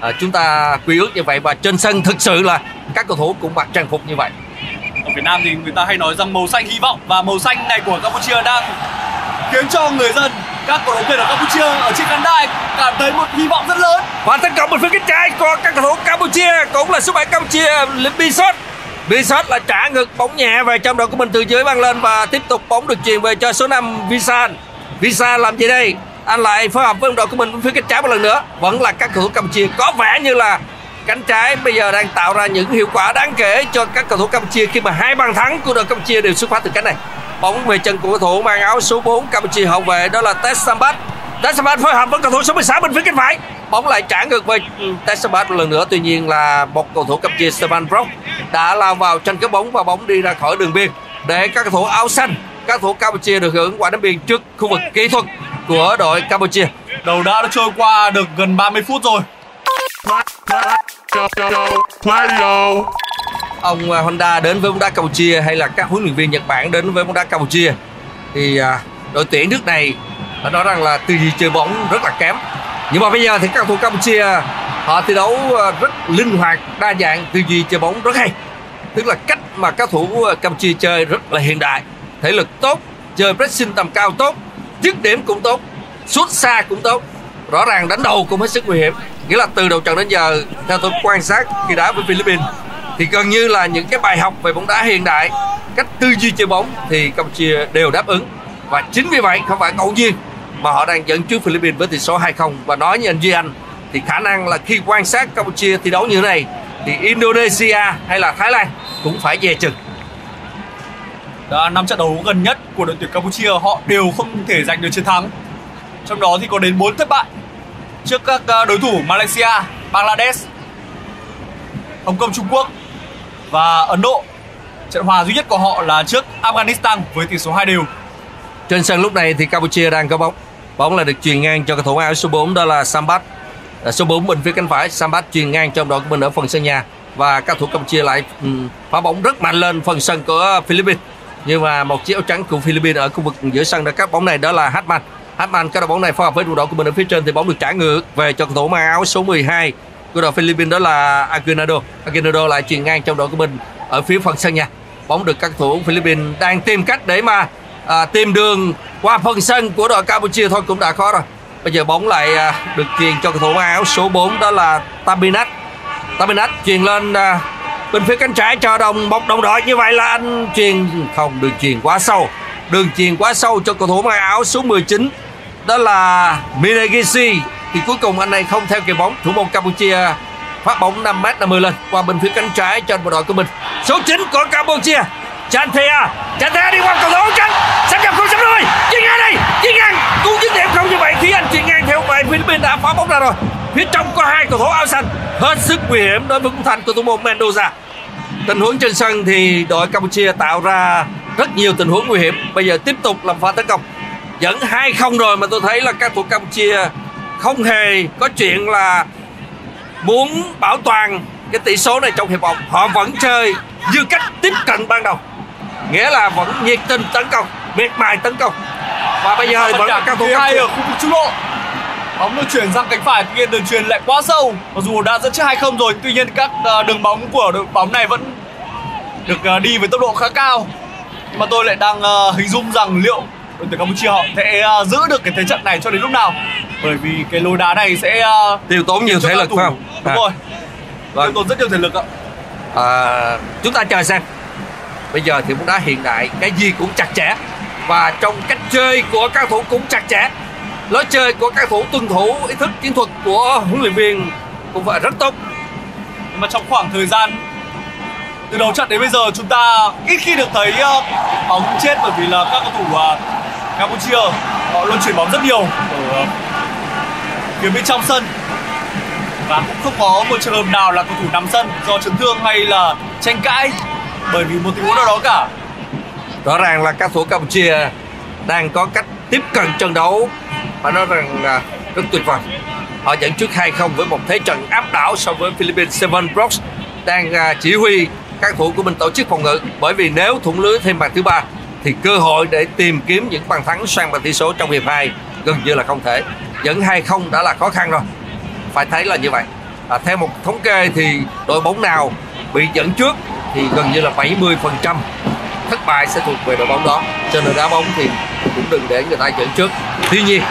À, chúng ta quy ước như vậy và trên sân thực sự là các cầu thủ cũng mặc trang phục như vậy. Ở Việt Nam thì người ta hay nói rằng màu xanh hy vọng và màu xanh này của Campuchia đang khiến cho người dân các cổ động viên ở Campuchia ở trên khán đài cảm thấy một hy vọng rất lớn. và tấn công bên phía cánh trái của các cầu thủ Campuchia cũng là số 7 Campuchia. Bisot Bisot là trả ngực bóng nhẹ về trong đội của mình từ dưới băng lên và tiếp tục bóng được truyền về cho số 5 Visan. Visan làm gì đây? Anh lại phối hợp với đội của mình bên phía cánh trái một lần nữa. Vẫn là các cầu thủ Campuchia có vẻ như là cánh trái bây giờ đang tạo ra những hiệu quả đáng kể cho các cầu thủ Campuchia khi mà hai bàn thắng của đội Campuchia đều xuất phát từ cánh này bóng về chân của cầu thủ mang áo số 4 Campuchia hậu vệ đó là Tessambat Tessambat phối hợp với cầu thủ số 16 bên phía cánh phải. Bóng lại trả ngược về ừ, Tessambat một lần nữa tuy nhiên là một cầu thủ Campuchia Stefan Brock đã lao vào tranh cướp bóng và bóng đi ra khỏi đường biên. Để các cầu thủ áo xanh các cầu thủ Campuchia được hưởng quả đá biên trước khu vực kỹ thuật của đội Campuchia. Đầu đã trôi qua được gần 30 phút rồi ông à, Honda đến với bóng đá Campuchia hay là các huấn luyện viên Nhật Bản đến với bóng đá Campuchia. Thì à, đội tuyển nước này phải nói rằng là tư duy chơi bóng rất là kém. Nhưng mà bây giờ thì các cầu thủ Campuchia, họ thi đấu à, rất linh hoạt, đa dạng, tư duy chơi bóng rất hay. Tức là cách mà các thủ Campuchia chơi rất là hiện đại. Thể lực tốt, chơi pressing tầm cao tốt, dứt điểm cũng tốt, sút xa cũng tốt. Rõ ràng đánh đầu cũng hết sức nguy hiểm. Nghĩa là từ đầu trận đến giờ, theo tôi quan sát khi đá với Philippines thì gần như là những cái bài học về bóng đá hiện đại cách tư duy chơi bóng thì Campuchia đều đáp ứng. Và chính vì vậy không phải ngẫu nhiên mà họ đang dẫn trước Philippines với tỷ số 2-0 và nói như anh Duy Anh thì khả năng là khi quan sát Campuchia thi đấu như thế này thì Indonesia hay là Thái Lan cũng phải dè chừng. Đã năm trận đấu gần nhất của đội tuyển Campuchia họ đều không thể giành được chiến thắng. Trong đó thì có đến 4 thất bại trước các à, đối thủ Malaysia, Bangladesh, Hồng Kông Trung Quốc và Ấn Độ. Trận hòa duy nhất của họ là trước Afghanistan với tỷ số 2 đều. trên sân lúc này thì Campuchia đang có bóng. Bóng là được truyền ngang cho cầu thủ áo số 4 đó là Sambat. À, số 4 bên phía cánh phải Sambat truyền ngang trong đội của mình ở phần sân nhà. Và các thủ Campuchia lại ừ, phá bóng rất mạnh lên phần sân của Philippines. Nhưng mà một chiếc áo trắng của Philippines ở khu vực giữa sân đã cắt bóng này đó là Hatman. Hatman cái đội bóng này phối hợp với đội của mình ở phía trên thì bóng được trả ngược về cho cầu thủ mang áo số 12 của đội Philippines. Đó là Aguinaldo. Aguinaldo lại truyền ngang trong đội của mình ở phía phần sân nhà bóng được các thủ Philippines đang tìm cách để mà à, tìm đường qua phần sân của đội Campuchia. Thôi cũng đã khó rồi. Bây giờ bóng lại à, được truyền cho cầu thủ áo số 4 đó là Tabinat, Tabinat truyền lên à, bên phía cánh trái cho đồng một đồng đội. Như vậy là anh truyền không đường truyền quá sâu. Đường truyền quá sâu cho cầu thủ mang áo số 19 đó là Minegishi. thì cuối cùng anh này không theo kịp bóng. Thủ môn Campuchia phát bóng 5 m 50 lên, qua bên phía cánh trái cho bộ đội của mình. Số 9 của Campuchia. Chanthea Chanthea đi qua cầu thủ cánh. Sắp nhập không sắp rồi chuyền ngang đây. Chuyền ngang. Cú dứt điểm không như vậy khi anh chuyền ngang theo về Philippines đã phá bóng ra rồi. Phía trong có hai cầu thủ áo xanh. Hết sức nguy hiểm đối với khung thành của thủ môn Mendoza. Tình huống trên sân thì đội Campuchia tạo ra rất nhiều tình huống nguy hiểm. Bây giờ tiếp tục làm pha tấn công dẫn 2-0 rồi mà tôi thấy là các thủ Campuchia không hề có chuyện là muốn bảo toàn cái tỷ số này trong hiệp một họ vẫn chơi như cách tiếp cận ban đầu nghĩa là vẫn nhiệt tình tấn công miệt mài tấn công và bây giờ vẫn là các thủ hai ở khu vực trung lộ. Bóng được chuyển sang cánh phải, tuy nhiên đường truyền lại quá sâu. Mặc dù đã dẫn trước 2-0 rồi, tuy nhiên các ờ, đường bóng của đội bóng này vẫn được ờ, đi với tốc độ khá cao. Nhưng mà tôi lại đang ờ, hình dung rằng liệu đội tuyển Campuchia họ sẽ ờ, giữ được cái thế trận này cho đến lúc nào. Bởi vì cái lối đá này sẽ ờ, tiêu tốn nhiều thể lực phải không Đúng À, rồi. Vâng. Tiêu tốn rất nhiều thể lực ạ. à, chúng ta chờ xem bây giờ thì bóng đá hiện đại cái gì cũng chặt chẽ và trong cách chơi của các thủ cũng chặt chẽ lối chơi của các thủ tuân thủ ý thức chiến thuật của huấn luyện viên cũng phải rất tốt Nhưng mà trong khoảng thời gian từ đầu trận đến bây giờ chúng ta ít khi được thấy ờ, bóng chết bởi vì là các cầu thủ Campuchia, họ luôn chuyển bóng rất nhiều. Ở phía bên trong sân. Và cũng không có một trường hợp nào là cầu thủ nằm sân do chấn thương hay là tranh cãi bởi vì một tình huống nào đó cả. Rõ ràng là các thủ Campuchia đang có cách tiếp cận trận đấu phải nói rằng là rất tuyệt vời. Họ dẫn trước 2-0 với một thế trận áp đảo so với Philippines Seven Brooks đang à, chỉ huy các thủ của mình tổ chức phòng ngự. Bởi vì nếu thủng lưới thêm bàn thứ ba thì cơ hội để tìm kiếm những bàn thắng sang bàn tỷ số trong hiệp 2 gần như là không thể. Dẫn 2-0 đã là khó khăn rồi. Phải thấy là như vậy. À, theo một thống kê thì đội bóng nào bị dẫn trước thì gần như là 70% thất bại sẽ thuộc về đội bóng đó. Cho nên đá bóng thì cũng đừng để người ta dẫn trước. Tuy nhiên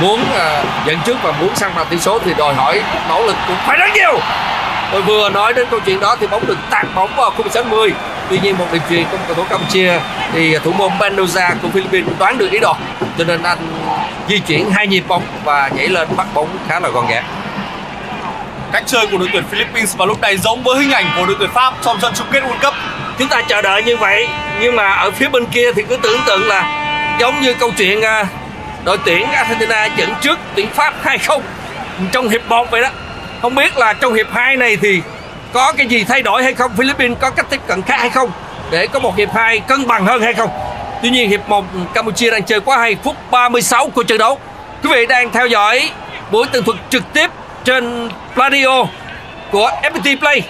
muốn à, dẫn trước và muốn sang bằng tỷ số thì đòi hỏi nỗ lực cũng phải rất nhiều. Tôi vừa nói đến câu chuyện đó thì bóng được tạt bóng vào khung 60 tuy nhiên một đường truyền của cầu thủ Campuchia thì thủ môn Mendoza của Philippines đoán được ý đồ cho nên anh di chuyển hai nhịp bóng và nhảy lên bắt bóng khá là gọn gàng cách chơi của đội tuyển Philippines vào lúc này giống với hình ảnh của đội tuyển Pháp trong trận chung kết World Cup. Chúng ta chờ đợi như vậy nhưng mà ở phía bên kia thì cứ tưởng tượng là giống như câu chuyện à, đội tuyển Argentina dẫn trước tuyển Pháp 2-0 trong hiệp 1 vậy đó. Không biết là trong hiệp 2 này thì có cái gì thay đổi hay không? Philippines có cách tiếp cận khác hay không? Để có một hiệp 2 cân bằng hơn hay không? Tuy nhiên, hiệp 1 Campuchia đang chơi quá hay, phút 36 của trận đấu. Quý vị đang theo dõi buổi tường thuật trực tiếp trên radio của FPT Play.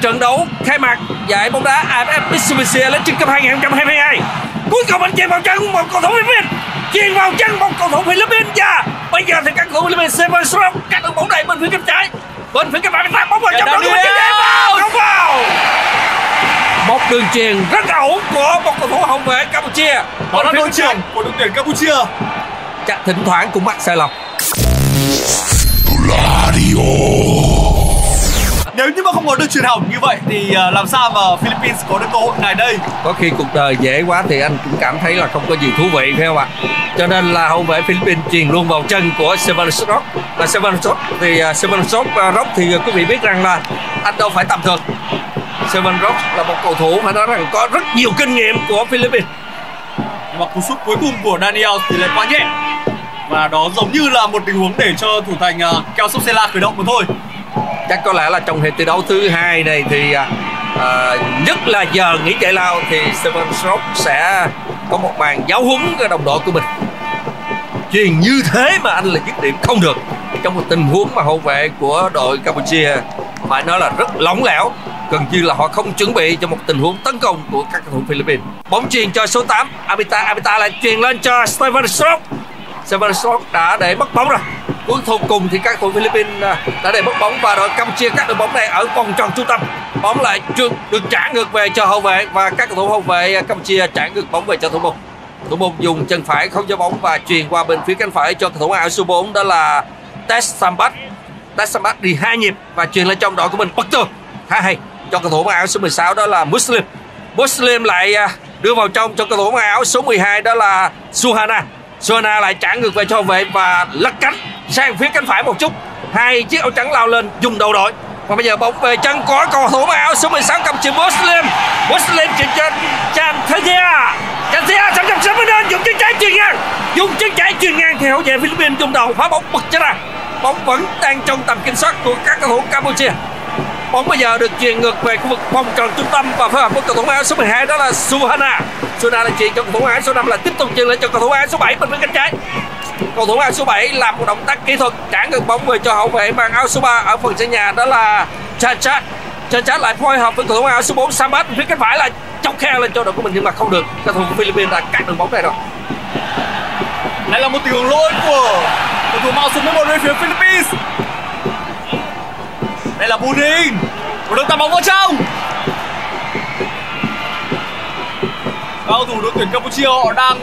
Trận đấu khai mạc giải bóng đá AFF Mitsubishi Electric Cup 2022 cuối cùng anh chèn vào chân một cầu thủ Philippines. Chuyền vào chân một cầu thủ Philippines. Và bây giờ thì các cầu thủ Philippines sẽ vào các đội bóng này bên phía cánh trái bên phía cánh phải phát bóng vào trong đó Daniel! vào không vào một đường truyền rất ổn của một cầu thủ hậu vệ Campuchia. Đó là đội trưởng của đội tuyển Campuchia. Chắc thỉnh thoảng cũng mắc sai lầm. Nếu như mà không có được truyền hỏng như vậy thì à, làm sao mà Philippines có được cơ hội này đây? Có khi cuộc đời dễ quá thì anh cũng cảm thấy là không có gì thú vị phải không ạ? Cho nên là hậu vệ Philippines truyền luôn vào chân của Rock. Là Rock thì Stefanos Rock, uh, Rock thì quý vị biết rằng là anh đâu phải tầm thường Stefanos Rock là một cầu thủ phải nói rằng có rất nhiều kinh nghiệm của Philippines. Nhưng mà cú sút cuối cùng của Daniel thì lại quá nhẹ. Và đó giống như là một tình huống để cho thủ thành uh, Keo Sopsela khởi động mà thôi. Chắc có lẽ là trong hiệp thi đấu thứ hai này thì à, nhất là giờ nghỉ giải lao thì Steven Stroke sẽ có một màn giáo huấn cái đồng đội của mình. Truyền như thế mà anh là dứt điểm không được. Trong một tình huống mà hậu vệ của đội Campuchia phải nói là rất lỏng lẻo gần như là họ không chuẩn bị cho một tình huống tấn công của các cầu thủ Philippines. Bóng truyền cho số 8 Abita. Abita lại truyền lên cho Steven Stroke Steven Stroke đã để mất bóng rồi. Cuối thôn cùng thì các thủ Philippines à, đã để mất bóng và đội Campuchia các đội bóng này ở vòng tròn trung tâm. Bóng lại được, được trả ngược về cho hậu vệ và các cầu thủ hậu vệ à, Campuchia trả ngược bóng về cho thủ môn. Thủ môn dùng chân phải không cho bóng và truyền qua bên phía cánh phải cho cầu thủ áo số 4 đó là Tess Sambat. Tess Sambat đi hai nhịp và truyền lên trong đội của mình. Bất tường Khá hay cho cầu thủ áo số 16 đó là Muslim. Muslim lại à, đưa vào trong cho cầu thủ áo số 12 đó là Suhana. Suhana lại trả ngược về cho vệ và lật cánh sang phía cánh phải một chút. Hai chiếc áo trắng lao lên dùng đầu đội. Và bây giờ bóng về chân có cầu thủ áo số 16 cầm chữ Muslim. Muslim chuyển cho Chan Thea Chan Thea sẵn sàng sớm lên dùng chân trái chuyền ngang. Dùng chân trái chuyền ngang thì hậu vệ Philippines dùng đầu phá bóng bật ra. Bóng vẫn đang trong tầm kiểm soát của các cầu thủ Campuchia bóng bây giờ được truyền ngược về khu vực vòng tròn trung tâm và phối hợp với cầu thủ áo số 12 đó là Suhana. Suhana là truyền cho cầu thủ áo số 5 là tiếp tục truyền lên cho cầu thủ áo số 7 bên phía cánh trái. Cầu thủ áo số 7 làm một động tác kỹ thuật, trả ngược bóng về cho hậu vệ mang áo số 3 ở phần sân nhà, đó là Chachat Chachat lại phối hợp với cầu thủ áo số 4 Sambat phía cánh phải là chọc khe lên cho đội của mình nhưng mà không được. Cầu thủ của Philippines đã cắt đường bóng này rồi. Đây là một tình huống lỗi của cầu thủ màu số 11 bên phía Philippines đây là Bunin. Một đường tạt bóng vào trong cầu thủ đội tuyển Campuchia họ đang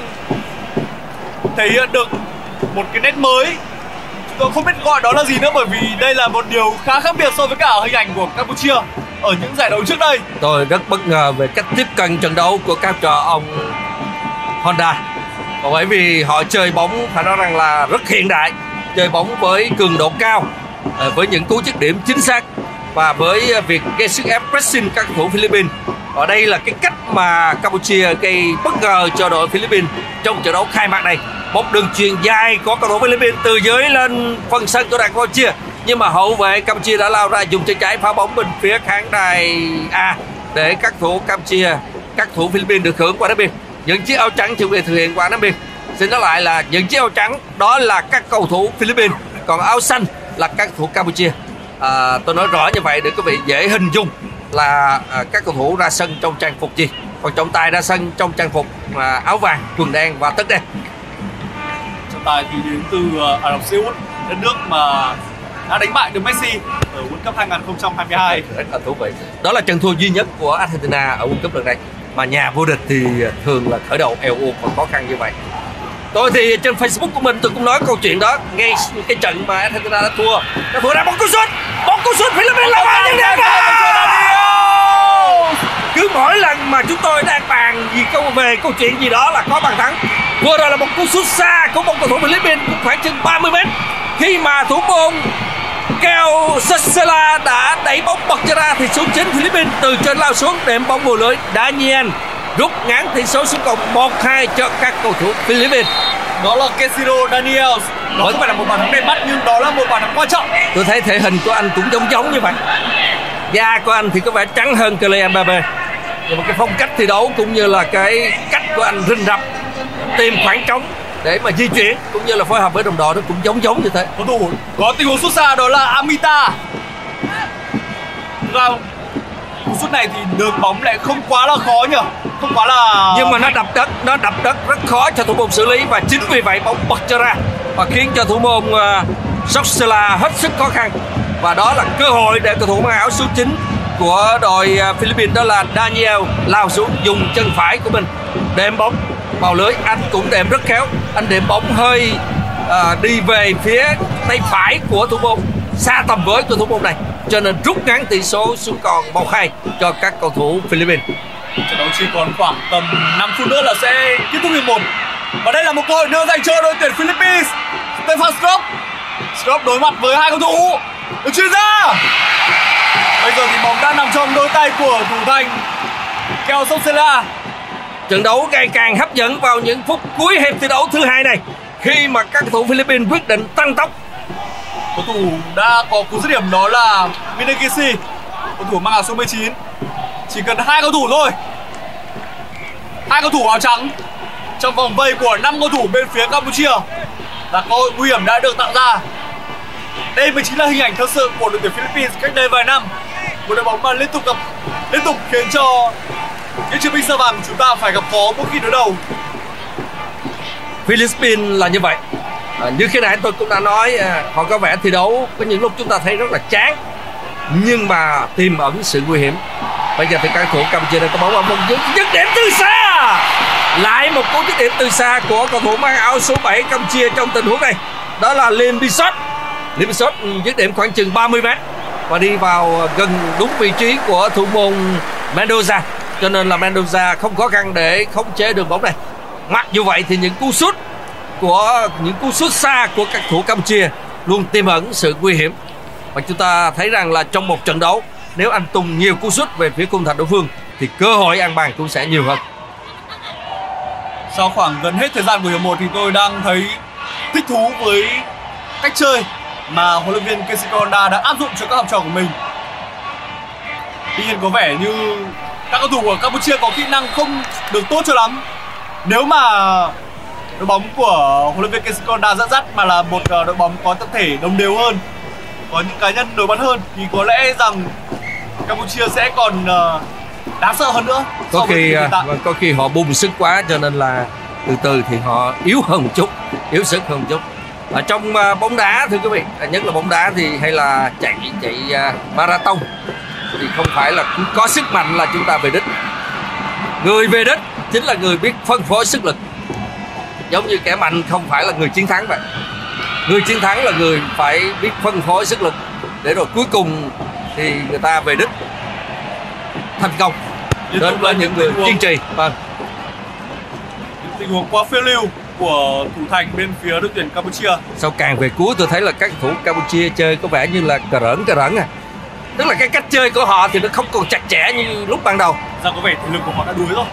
thể hiện được một cái nét mới. Chúng tôi không biết gọi đó là gì nữa bởi vì đây là một điều khá khác biệt so với cả hình ảnh của Campuchia ở những giải đấu trước đây. Tôi rất bất ngờ về cách tiếp cận trận đấu của các trò ông Honda. Bởi vì họ chơi bóng phải nói rằng là rất hiện đại. Chơi bóng với cường độ cao. Ờ, với những cú dứt điểm chính xác và với việc gây sức ép pressing các thủ Philippines. Ở đây là cái cách mà Campuchia gây bất ngờ cho đội Philippines trong trận đấu khai mạc này. Một đường truyền dài của cầu thủ Philippines từ dưới lên phần sân của đội Campuchia. Nhưng mà hậu vệ Campuchia đã lao ra dùng chân trái phá bóng bên phía khán đài A để các thủ Campuchia, các thủ Philippines được hưởng quả đá biên những chiếc áo trắng chuẩn bị thực hiện quả đá biên xin nói lại là những chiếc áo trắng, đó là các cầu thủ Philippines. Còn áo xanh là các thủ Campuchia. À, tôi nói rõ như vậy để quý vị dễ hình dung là à, các cầu thủ ra sân trong trang phục gì? Còn trọng tài ra sân trong trang phục à, áo vàng quần đen và tất đen. Trọng tài thì đến từ uh, Ả Rập Xê Út đất nước mà đã đánh bại được Messi ở World Cup 2022 rất là thú vị. Đó là trận thua duy nhất của Argentina ở World Cup lần này. Mà nhà vô địch thì thường là khởi đầu eo uột và khó khăn như vậy tôi thì trên Facebook của mình tôi cũng nói câu chuyện đó. Ngay cái trận mà Argentina đã thua. Đã thua ra bóng cú sút. Bóng cú sút Philippines là ba nhân đẹp cứ mỗi lần mà chúng tôi đang bàn gì câu về câu chuyện gì đó là có bàn thắng. Vừa rồi là một cú sút xa của một cầu thủ Philippines cũng khoảng chừng 30 mét. Khi mà thủ môn Keo Sassela đã đẩy bóng bật ra thì số 9 Philippines từ trên lao xuống đệm bóng vào lưới. Daniel rút ngắn tỷ số xuống còn 1-2 cho các cầu thủ Philippines. Đó là Kesiro Daniels. Đó không phải là một bàn thắng đẹp mắt nhưng đó là một bàn thắng quan trọng. Tôi thấy thể hình của anh cũng giống giống như vậy. Da của anh thì có vẻ trắng hơn Kylian Mbappe. Nhưng mà cái phong cách thi đấu cũng như là cái cách của anh rinh rập tìm khoảng trống để mà di chuyển cũng như là phối hợp với đồng đội nó cũng giống giống như thế. Cầu thủ có tình huống xuất xa đó là Amita. Không, cú sút này thì đường bóng lại không quá là khó nhỉ không quá là nhưng mà nó đập đất nó đập đất rất khó cho thủ môn xử lý và chính vì vậy bóng bật cho ra và khiến cho thủ môn ờ, uh, Soxela hết sức khó khăn. Và đó là cơ hội để cầu thủ mang áo số 9 của đội ờ, Philippines đó là Daniel lao xuống dùng chân phải của mình đệm bóng vào lưới. Anh cũng đệm rất khéo anh đệm bóng hơi uh, đi về phía tay phải của thủ môn xa tầm với của thủ môn này. Cho nên rút ngắn tỷ số xuống còn 1-2 cho các cầu thủ Philippines. Trận đấu chỉ còn khoảng tầm 5 phút nữa là sẽ kết thúc hiệp 1. Và đây là một cơ hội nữa dành cho đội tuyển Philippines. Stefan Strop. Strop đối mặt với hai cầu thủ. Được chuyền ra. Bây giờ thì bóng đã nằm trong đôi tay của thủ thành Keo Sosela. Trận đấu ngày càng hấp dẫn vào những phút cuối hiệp thi đấu thứ hai này khi mà các cầu thủ Philippines quyết định tăng tốc. Cầu thủ đã có cú dứt điểm đó là Minegishi, cầu thủ mang áo số 19. Chỉ cần hai cầu thủ thôi. Hai cầu thủ áo trắng trong vòng vây của năm cầu thủ bên phía Campuchia là cơ hội nguy hiểm đã được tạo ra. Đây mới chính là hình ảnh thật sự của đội tuyển Philippines cách đây vài năm. Một đội bóng mà liên tục gặp liên tục khiến cho những chiến binh sao vàng chúng ta phải gặp khó mỗi khi đối đầu. Philippines là như vậy. À, như khi nãy tôi cũng đã nói à, họ có vẻ thi đấu có những lúc chúng ta thấy rất là chán nhưng mà tìm ẩn sự nguy hiểm bây giờ thì cầu thủ Campuchia đang có bóng ở vùng dứt dứt điểm từ xa. Lại một cú dứt điểm từ xa của cầu thủ mang áo số 7 Campuchia trong tình huống này. Đó là Lim Bisot. Lim Bisot ừ, dứt điểm khoảng chừng 30 mét và đi vào gần đúng vị trí của thủ môn Mendoza. Cho nên là Mendoza không khó khăn để khống chế đường bóng này. Mặc dù vậy thì những cú sút của, những cú sút xa của các thủ Campuchia luôn tiềm ẩn sự nguy hiểm. Và chúng ta thấy rằng là trong một trận đấu nếu anh tung nhiều cú sút về phía khung thành đối phương thì cơ hội ăn bàn cũng sẽ nhiều hơn Sau khoảng gần hết thời gian của hiệp 1 thì tôi đang thấy thích thú với cách chơi mà huấn luyện viên Kenshiko Honda đã áp dụng cho các học trò của mình. Tuy nhiên có vẻ như các cầu thủ của Campuchia có kỹ năng không được tốt cho lắm. Nếu mà đội bóng của huấn luyện viên Kenshiko Honda dẫn dắt mà là một ờ, đội bóng có tập thể đồng đều hơn, có những cá nhân nổi bật hơn thì có lẽ rằng Campuchia sẽ còn ờ, đáng sợ hơn nữa. có khi tại. vâng, có khi họ bùng sức quá cho nên là từ từ thì họ yếu hơn một chút yếu sức hơn một chút ở trong à, bóng đá thưa quý vị à, nhất là bóng đá thì hay là chạy chạy marathon thì không phải là cứ có sức mạnh là chúng ta về đích người về đích chính là người biết phân phối sức lực giống như kẻ mạnh không phải là người chiến thắng vậy người chiến thắng là người phải biết phân phối sức lực để rồi cuối cùng thì người ta về đích. Thành công. Liên đến với những người kiên trì. Vâng. Tình huống quá phiêu lưu của thủ thành bên phía đội tuyển Campuchia. sau càng về cuối tôi thấy là các thủ Campuchia chơi có vẻ như là cờ rỡn cờ rỡn à. Tức là cái cách chơi của họ thì nó không còn chặt chẽ như lúc ban đầu. Ra có vẻ thể lực của họ đã đuối rồi.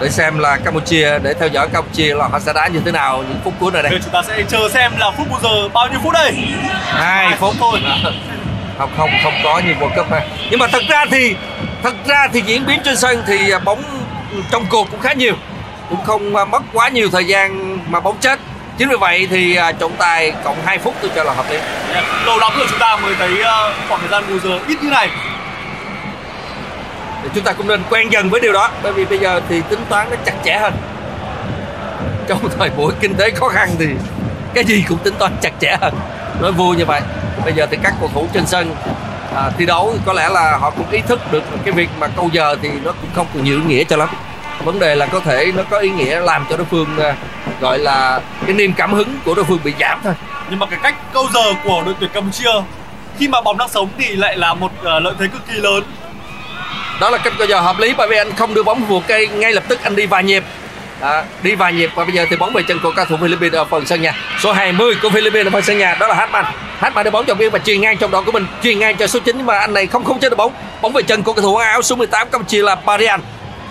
để xem là Campuchia để theo dõi Campuchia là họ sẽ đá như thế nào những phút cuối này Bây đây giờ chúng ta sẽ chờ xem là phút bù giờ bao nhiêu phút đây. hai phút thôi. <laughs> không không không có như World Cup ha nhưng mà thật ra thì thật ra thì diễn biến trên sân thì à, bóng trong cuộc cũng khá nhiều. Cũng không à, mất quá nhiều thời gian mà bóng chết. Chính vì vậy thì à, trọng tài cộng 2 phút tôi cho là hợp lý. Lâu lắm rồi chúng ta mới thấy khoảng thời gian bù giờ ít như này. thì chúng ta cũng nên quen dần với điều đó bởi vì bây giờ thì tính toán nó chặt chẽ hơn. Trong thời buổi kinh tế khó khăn thì cái gì cũng tính toán chặt chẽ hơn nói vui như vậy. Bây giờ thì các cầu thủ trên sân à, thi đấu có lẽ là họ cũng ý thức được cái việc mà câu giờ thì nó cũng không còn nhiều ý nghĩa cho lắm. Vấn đề là có thể nó có ý nghĩa làm cho đối phương à, gọi là cái niềm cảm hứng của đối phương bị giảm thôi. Nhưng mà cái cách câu giờ của đội tuyển Campuchia khi mà bóng đang sống thì lại là một ờ, lợi thế cực kỳ lớn. đó là cách câu giờ hợp lý bởi vì anh không đưa bóng vuột cây ngay lập tức anh đi vài nhịp à, đi vài nhịp và bây giờ thì bóng về chân của cầu thủ Philippines ở phần sân nhà. Số 20 của Philippines ở phần sân nhà đó là Hartman Hartman đưa bóng cho biên và truyền ngang trong đội của mình truyền ngang cho số 9 nhưng mà anh này không không chơi được bóng. Bóng về chân của cầu thủ áo số 18 Campuchia là Barian.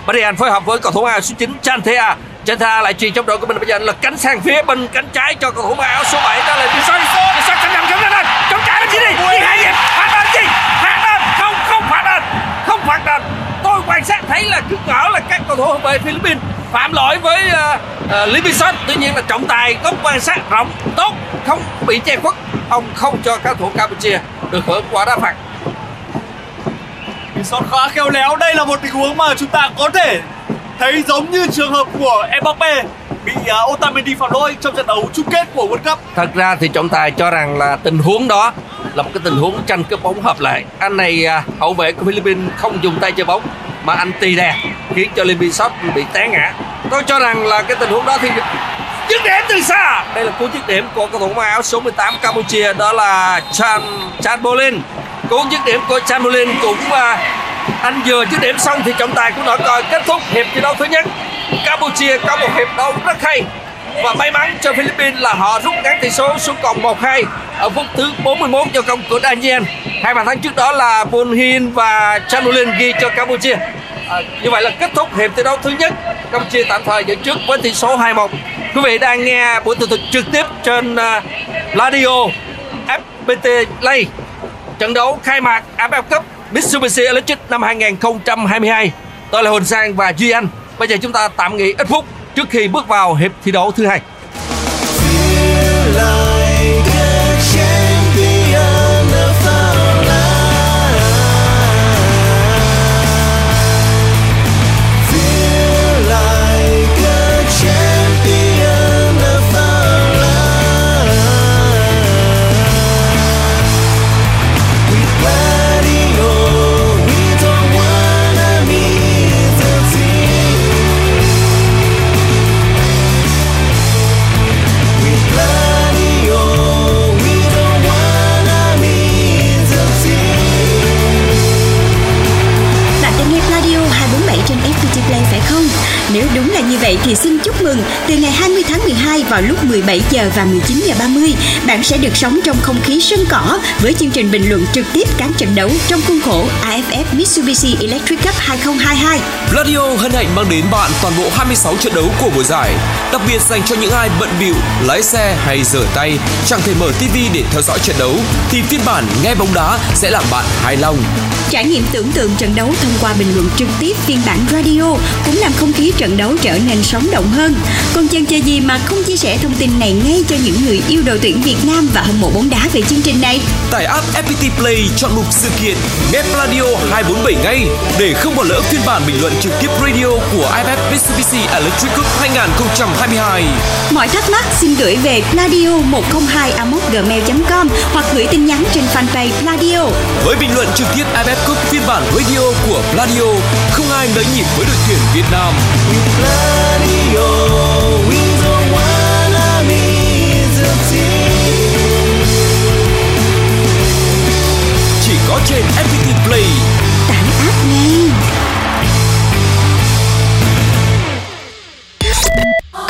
Barian phối hợp với cầu thủ áo số 9 Chanthea Chanthea lại truyền trong đội của mình bây giờ là cánh sang phía bên cánh trái cho cầu thủ áo số 7 đó là Bisot Bisot cánh nằm cánh lên lên chống trả nó chỉ đi. Đi hai nhịp. Hatman chi? Hatman không không phạt đền. Không phạt đền. Tôi quan sát thấy là cứ ngỡ là các cầu thủ về Philippines phạm lỗi với uh, uh, Libisot tuy nhiên là trọng tài có quan sát rộng tốt không bị che khuất. Ông không cho các thủ Campuchia được hưởng quả đá phạt. Shot khá khéo léo. Đây là một tình huống mà chúng ta có thể thấy giống như trường hợp của Mbappe bị uh, Otamendi phạm lỗi trong trận đấu chung kết của World Cup. thật ra thì trọng tài cho rằng là tình huống đó là một cái tình huống tranh cướp bóng hợp lệ. Anh này à, hậu vệ của Philippines không dùng tay chơi bóng mà anh tì đè khiến cho Libisot bị té ngã. Tôi cho rằng là cái tình huống đó thì dứt điểm từ xa. Đây là cú dứt điểm của cầu thủ mang áo số 18 Campuchia đó là Chan Chan Bolin. Cú dứt điểm của Chamberlain cũng uh, anh vừa dứt điểm xong thì trọng tài cũng đã coi kết thúc hiệp thi đấu thứ nhất. Campuchia có một hiệp đấu rất hay. Và may mắn cho Philippines là họ rút ngắn tỷ số xuống còn 1-2 ở phút thứ 41 do công của Daniel. Hai bàn thắng trước đó là Bun Hin và Chanulin ghi cho Campuchia. Như vậy là kết thúc hiệp thi đấu thứ nhất. Campuchia tạm thời dẫn trước với tỷ số 2-1. Quý vị đang nghe buổi tường thuật trực tiếp trên uh, radio FPT Play. Trận đấu khai mạc AFF Cup Mitsubishi Electric năm 2022. Tôi là Huỳnh Sang và Duy Anh. Bây giờ chúng ta tạm nghỉ ít phút trước khi bước vào hiệp thi đấu thứ hai. Thì xin chúc mừng. Từ ngày 20 tháng 12 vào lúc 17 giờ và 19 giờ 30, bạn sẽ được sống trong không khí sân cỏ với chương trình bình luận trực tiếp các trận đấu trong khuôn khổ AFF Mitsubishi Electric Cup 2022. Radio hân hạnh mang đến bạn toàn bộ 26 trận đấu của mùa giải, đặc biệt dành cho những ai bận bịu, lái xe hay rửa tay, chẳng thể mở TV để theo dõi trận đấu thì phiên bản nghe bóng đá sẽ làm bạn hài lòng. Trải nghiệm tưởng tượng trận đấu thông qua bình luận trực tiếp phiên bản radio cũng làm không khí trận đấu trở nên sống động hơn. Còn chân chơi gì mà không chia sẻ thông tin này ngay cho những người yêu đội tuyển Việt Nam và hâm mộ bóng đá về chương trình này? Tải app FPT Play chọn mục sự kiện nghe Radio 247 ngay để không bỏ lỡ phiên bản bình luận trực tiếp radio của AFF Mitsubishi Electric Cup 2022. Mọi thắc mắc xin gửi về pladio 102 gmail.com hoặc gửi tin nhắn trên fanpage Pladio. Với bình luận trực tiếp AFF Cup phiên bản radio của Radio, không ai nới nhịp với đội tuyển Việt Nam. Chỉ có trên FPT Play. Tải app ngay.